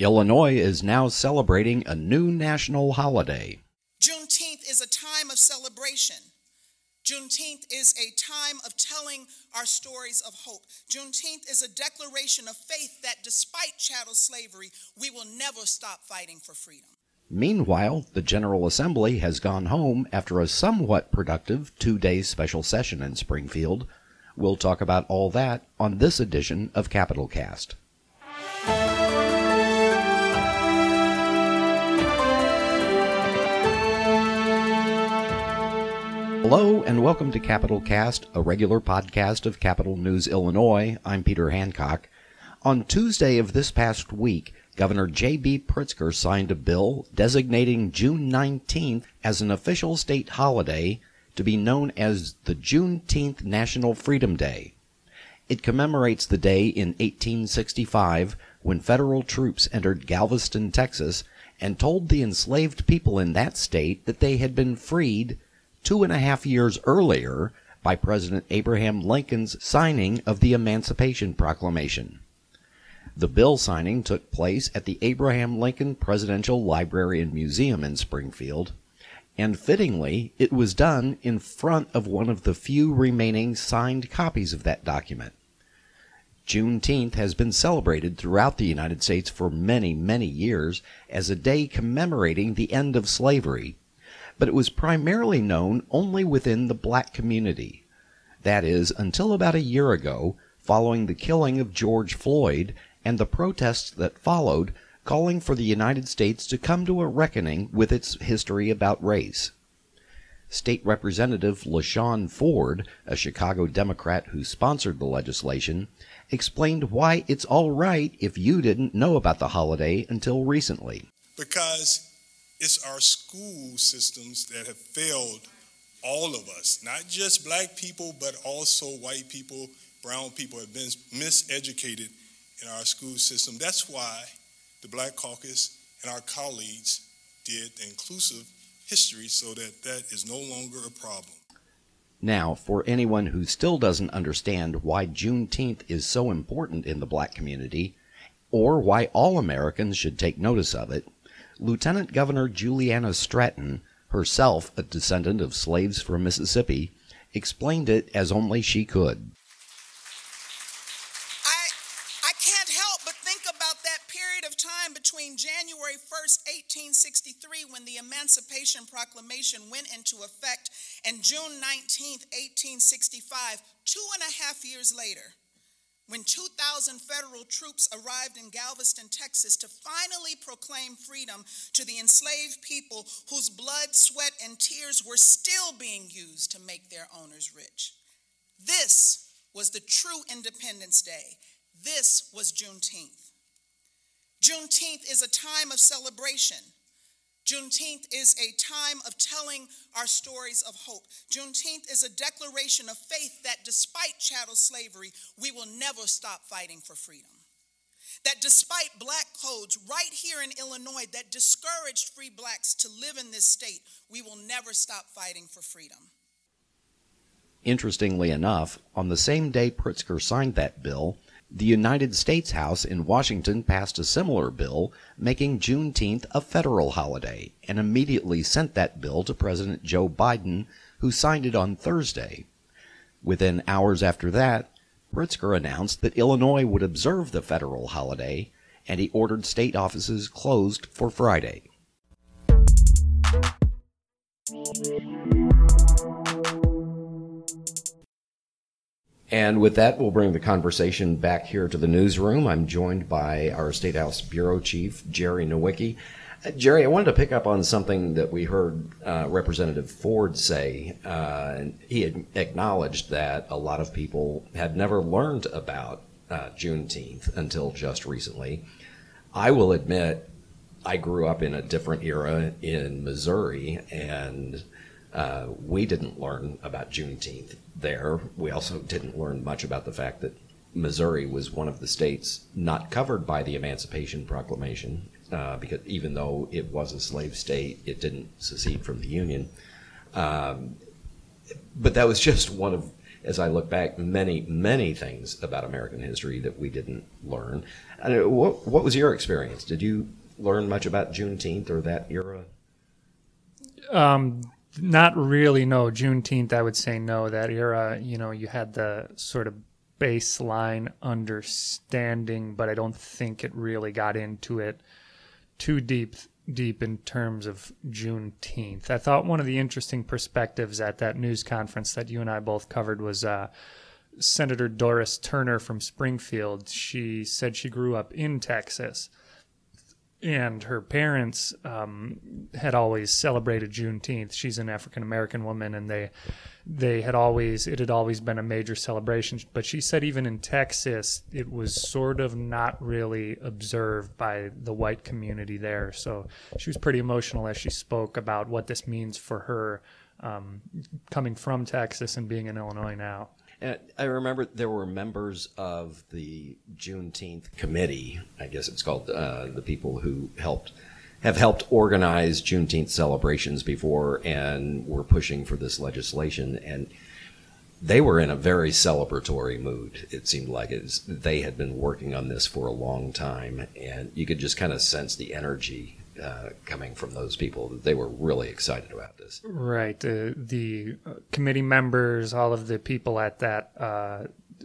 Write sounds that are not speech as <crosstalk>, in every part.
Illinois is now celebrating a new national holiday. Juneteenth is a time of celebration. Juneteenth is a time of telling our stories of hope. Juneteenth is a declaration of faith that despite chattel slavery, we will never stop fighting for freedom. Meanwhile, the General Assembly has gone home after a somewhat productive two day special session in Springfield. We'll talk about all that on this edition of Capitol Cast. Hello and welcome to Capitol Cast, a regular podcast of Capitol News Illinois. I'm Peter Hancock. On Tuesday of this past week, Governor J.B. Pritzker signed a bill designating June 19th as an official state holiday to be known as the Juneteenth National Freedom Day. It commemorates the day in 1865 when federal troops entered Galveston, Texas, and told the enslaved people in that state that they had been freed two and a half years earlier by President Abraham Lincoln's signing of the Emancipation Proclamation. The bill signing took place at the Abraham Lincoln Presidential Library and Museum in Springfield, and fittingly, it was done in front of one of the few remaining signed copies of that document. Juneteenth has been celebrated throughout the United States for many, many years as a day commemorating the end of slavery but it was primarily known only within the black community. That is, until about a year ago, following the killing of George Floyd and the protests that followed, calling for the United States to come to a reckoning with its history about race. State Representative LaShawn Ford, a Chicago Democrat who sponsored the legislation, explained why it's all right if you didn't know about the holiday until recently. Because it's our school systems that have failed all of us, not just black people, but also white people, brown people have been miseducated in our school system. That's why the Black Caucus and our colleagues did inclusive history so that that is no longer a problem. Now, for anyone who still doesn't understand why Juneteenth is so important in the black community, or why all Americans should take notice of it, Lieutenant Governor Juliana Stratton, herself a descendant of slaves from Mississippi, explained it as only she could. I, I can't help but think about that period of time between January 1st, 1863, when the Emancipation Proclamation went into effect, and June 19th, 1865, two and a half years later when 2,000 federal troops arrived in Galveston, Texas to finally proclaim freedom to the enslaved people whose blood, sweat, and tears were still being used to make their owners rich. This was the true Independence Day. This was Juneteenth. Juneteenth is a time of celebration Juneteenth is a time of telling our stories of hope. Juneteenth is a declaration of faith that despite chattel slavery, we will never stop fighting for freedom. That despite black codes right here in Illinois that discouraged free blacks to live in this state, we will never stop fighting for freedom. Interestingly enough, on the same day Pritzker signed that bill, the United States House in Washington passed a similar bill making Juneteenth a federal holiday and immediately sent that bill to President Joe Biden, who signed it on Thursday. Within hours after that, Pritzker announced that Illinois would observe the federal holiday, and he ordered state offices closed for Friday. And with that, we'll bring the conversation back here to the newsroom. I'm joined by our State House Bureau Chief, Jerry Nowicki. Uh, Jerry, I wanted to pick up on something that we heard uh, Representative Ford say. Uh, he had acknowledged that a lot of people had never learned about uh, Juneteenth until just recently. I will admit, I grew up in a different era in Missouri, and uh, we didn't learn about Juneteenth there. We also didn't learn much about the fact that Missouri was one of the states not covered by the Emancipation Proclamation, uh, because even though it was a slave state, it didn't secede from the Union. Um, but that was <laughs> just one of as I look back, many, many things about American history that we didn't learn. what, what was your experience? Did you learn much about Juneteenth or that era? Um, not really. No, Juneteenth. I would say no. That era, you know, you had the sort of baseline understanding, but I don't think it really got into it too deep deep in terms of Juneteenth. I thought one of the interesting perspectives at that news conference that you and I both covered was uh, Senator Doris Turner from Springfield. She said she grew up in Texas and her parents um, had always celebrated Juneteenth. She's an African American woman, and they they had always it had always been a major celebration. But she said even in Texas, it was sort of not really observed by the white community there. So she was pretty emotional as she spoke about what this means for her um, coming from Texas and being in Illinois now. And I remember there were members of the Juneteenth committee. I guess it's called uh, the people who helped have helped organize Juneteenth celebrations before and were pushing for this legislation. And they were in a very celebratory mood. It seemed like it was, they had been working on this for a long time, and you could just kind of sense the energy uh, coming from those people. They were really excited about this. Right. Uh, the committee members, all of the people at that uh,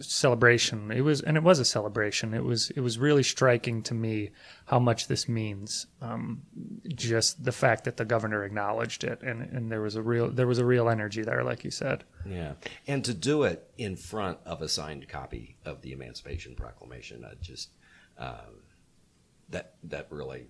celebration. It was, and it was a celebration. It was, it was really striking to me how much this means. Um, just the fact that the governor acknowledged it, and and there was a real, there was a real energy there, like you said. Yeah, and to do it in front of a signed copy of the Emancipation Proclamation, uh, just. That that really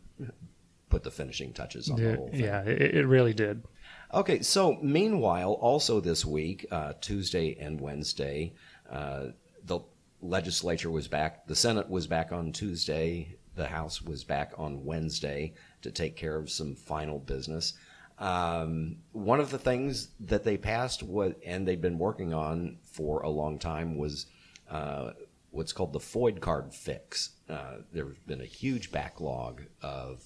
put the finishing touches on yeah, the whole thing. Yeah, it, it, really did. Okay, so meanwhile, also this week, uh, Tuesday and Wednesday, uh, the legislature was back. The Senate was back on Tuesday. The House was back on Wednesday to take care of some final business. Um, one of the things that they passed, was, and they've been working on for a long time, was uh, what's called the FOID card fix. Uh, there's been a huge backlog of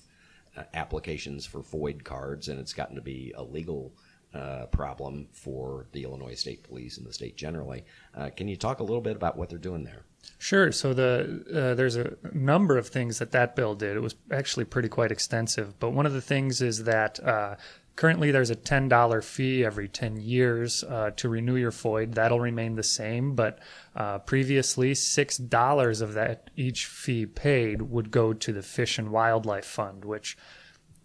applications for FOID cards, and it's gotten to be a legal uh, problem for the Illinois State Police and the state generally. Uh, can you talk a little bit about what they're doing there? Sure. So the uh, there's a number of things that that bill did. It was actually pretty quite extensive. But one of the things is that uh, currently there's a $10 fee every 10 years uh, to renew your FOID. That'll remain the same, but uh, previously $6 of that each fee paid would go to the Fish and Wildlife Fund, which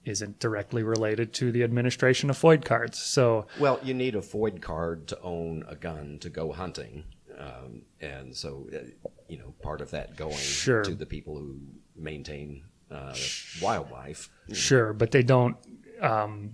isn't directly related to the administration of FOID cards. So, well, you need a FOID card to own a gun to go hunting, um, and so uh, you know part of that going sure. to the people who maintain uh, wildlife. Sure, but they don't um,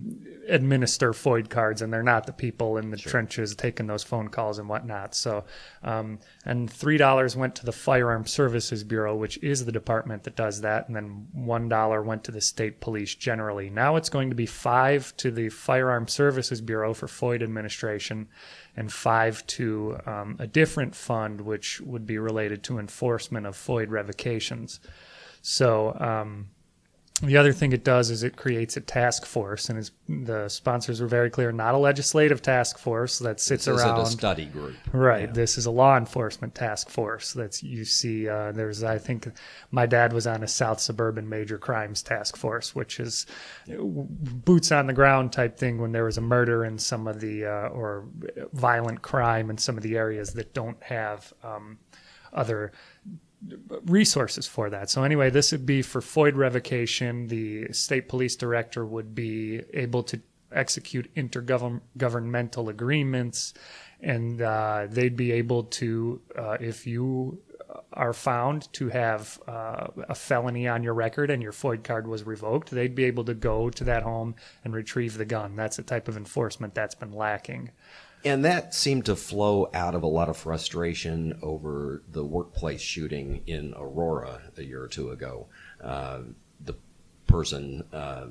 administer FOID cards, and they're not the people in the sure. trenches taking those phone calls and whatnot. So, um, and three dollars went to the Firearm Services Bureau, which is the department that does that, and then one dollar went to the state police generally. Now it's going to be five to the Firearm Services Bureau for FOID administration, and five to um, a different fund, which would be related to enforcement of FOID revocations. So. Um, the other thing it does is it creates a task force, and the sponsors were very clear: not a legislative task force that sits this around. a study group, right? Yeah. This is a law enforcement task force. That's you see. Uh, there's, I think, my dad was on a South Suburban Major Crimes Task Force, which is boots on the ground type thing when there was a murder in some of the uh, or violent crime in some of the areas that don't have um, other resources for that. So anyway, this would be for FOID revocation. The state police director would be able to execute intergovernmental agreements, and uh, they'd be able to, uh, if you are found to have uh, a felony on your record and your FOID card was revoked, they'd be able to go to that home and retrieve the gun. That's the type of enforcement that's been lacking. And that seemed to flow out of a lot of frustration over the workplace shooting in Aurora a year or two ago. Uh, the person, uh,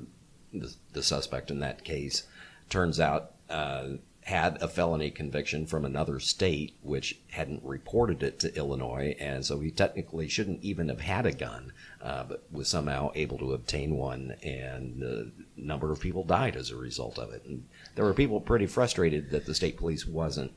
the, the, suspect in that case, turns out uh, had a felony conviction from another state which hadn't reported it to Illinois, and so he technically shouldn't even have had a gun, uh, but was somehow able to obtain one, and a number of people died as a result of it. And there were people pretty frustrated that the state police wasn't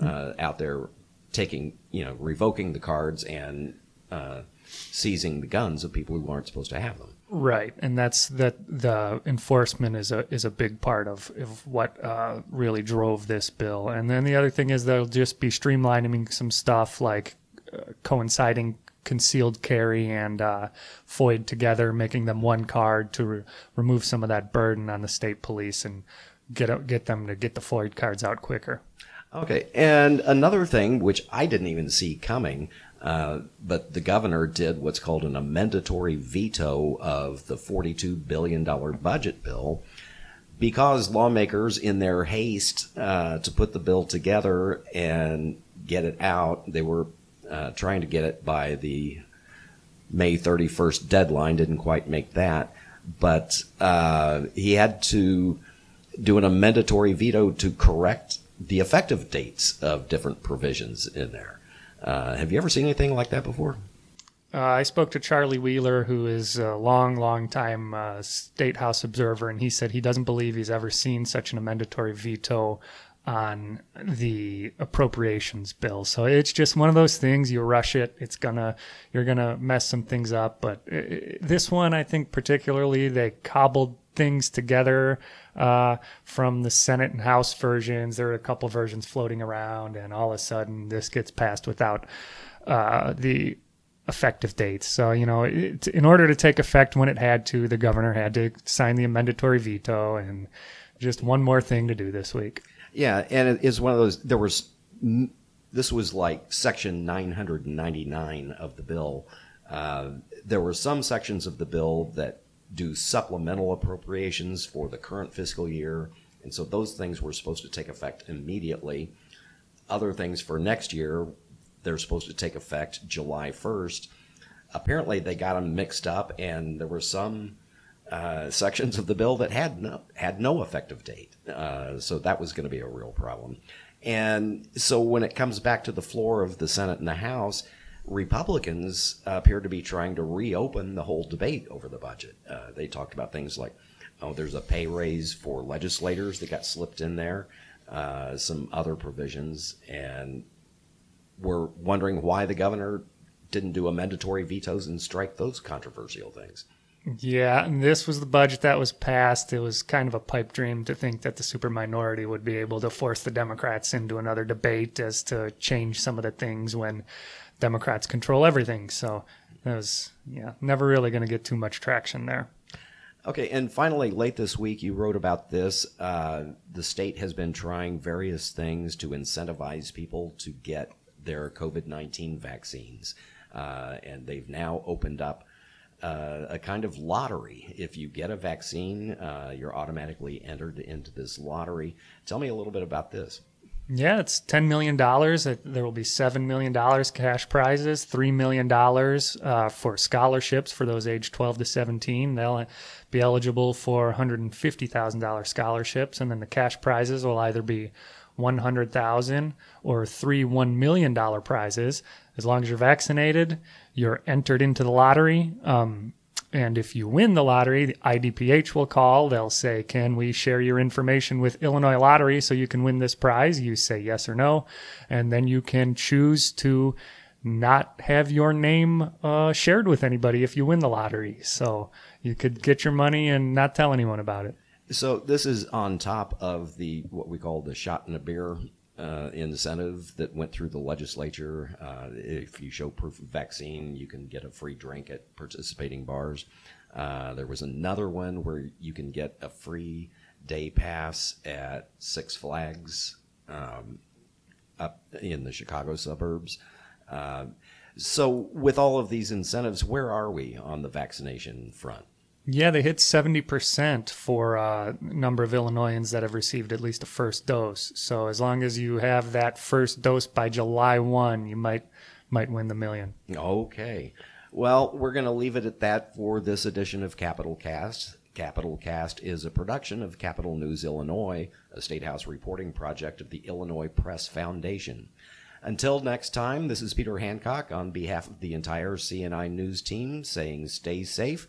uh, out there taking, you know, revoking the cards and uh, seizing the guns of people who aren't supposed to have them. Right, and that's that. The enforcement is a is a big part of of what uh, really drove this bill. And then the other thing is they'll just be streamlining some stuff like uh, coinciding concealed carry and uh, FOID together, making them one card to re- remove some of that burden on the state police and get out, get them to get the FOID cards out quicker. Okay, and another thing which I didn't even see coming uh, but the governor did what's called an amendatory veto of the $42 billion budget bill because lawmakers, in their haste uh, to put the bill together and get it out, they were uh, trying to get it by the May 31st deadline, didn't quite make that. But uh, he had to do an amendatory veto to correct the effective dates of different provisions in there. Uh, have you ever seen anything like that before? Uh, I spoke to Charlie Wheeler, who is a long, long time uh, state house observer, and he said he doesn't believe he's ever seen such an amendatory veto on the appropriations bill. So it's just one of those things. You rush it, it's gonna you're gonna mess some things up. But it, this one, I think particularly, they cobbled things together uh, from the Senate and House versions. There are a couple versions floating around, and all of a sudden this gets passed without uh, the effective dates. So, you know, it, in order to take effect when it had to, the governor had to sign the amendatory veto, and just one more thing to do this week. Yeah, and it is one of those. There was this was like section 999 of the bill. Uh, there were some sections of the bill that do supplemental appropriations for the current fiscal year. And so those things were supposed to take effect immediately. Other things for next year, they're supposed to take effect July 1st. Apparently, they got them mixed up, and there were some uh, <laughs> sections of the bill that had no, had no effective date. Uh, so that was going to be a real problem. And so when it comes back to the floor of the Senate and the House, Republicans appear to be trying to reopen the whole debate over the budget. Uh, they talked about things like, oh, there's a pay raise for legislators that got slipped in there, uh, some other provisions, and we're wondering why the governor didn't do amendatory vetoes and strike those controversial things. Yeah, and this was the budget that was passed. It was kind of a pipe dream to think that the super minority would be able to force the Democrats into another debate as to change some of the things when Democrats control everything. So it was, yeah, never really going to get too much traction there. Okay, and finally, late this week, you wrote about this. Uh, the state has been trying various things to incentivize people to get their COVID 19 vaccines. Uh, and they've now opened up uh, a kind of lottery. If you get a vaccine, uh, you're automatically entered into this lottery. Tell me a little bit about this. Yeah, it's ten million dollars. There will be seven million dollars cash prizes, three million dollars uh, for scholarships for those aged twelve to seventeen. They'll be eligible for one hundred and fifty thousand dollars scholarships, and then the cash prizes will either be one hundred thousand or three one million dollar prizes. As long as you're vaccinated, you're entered into the lottery. Um, and if you win the lottery, the IDPH will call. They'll say, Can we share your information with Illinois Lottery so you can win this prize? You say yes or no. And then you can choose to not have your name uh, shared with anybody if you win the lottery. So you could get your money and not tell anyone about it. So this is on top of the what we call the shot in a beer uh, incentive that went through the legislature. Uh, if you show proof of vaccine, you can get a free drink at participating bars. Uh, there was another one where you can get a free day pass at Six Flags um, up in the Chicago suburbs. Uh, so, with all of these incentives, where are we on the vaccination front? Yeah, they hit 70% for a uh, number of Illinoisans that have received at least a first dose. So as long as you have that first dose by July 1, you might might win the million. Okay. Well, we're going to leave it at that for this edition of Capitol Cast. Capitol Cast is a production of Capitol News Illinois, a State House reporting project of the Illinois Press Foundation. Until next time, this is Peter Hancock on behalf of the entire CNI News team saying stay safe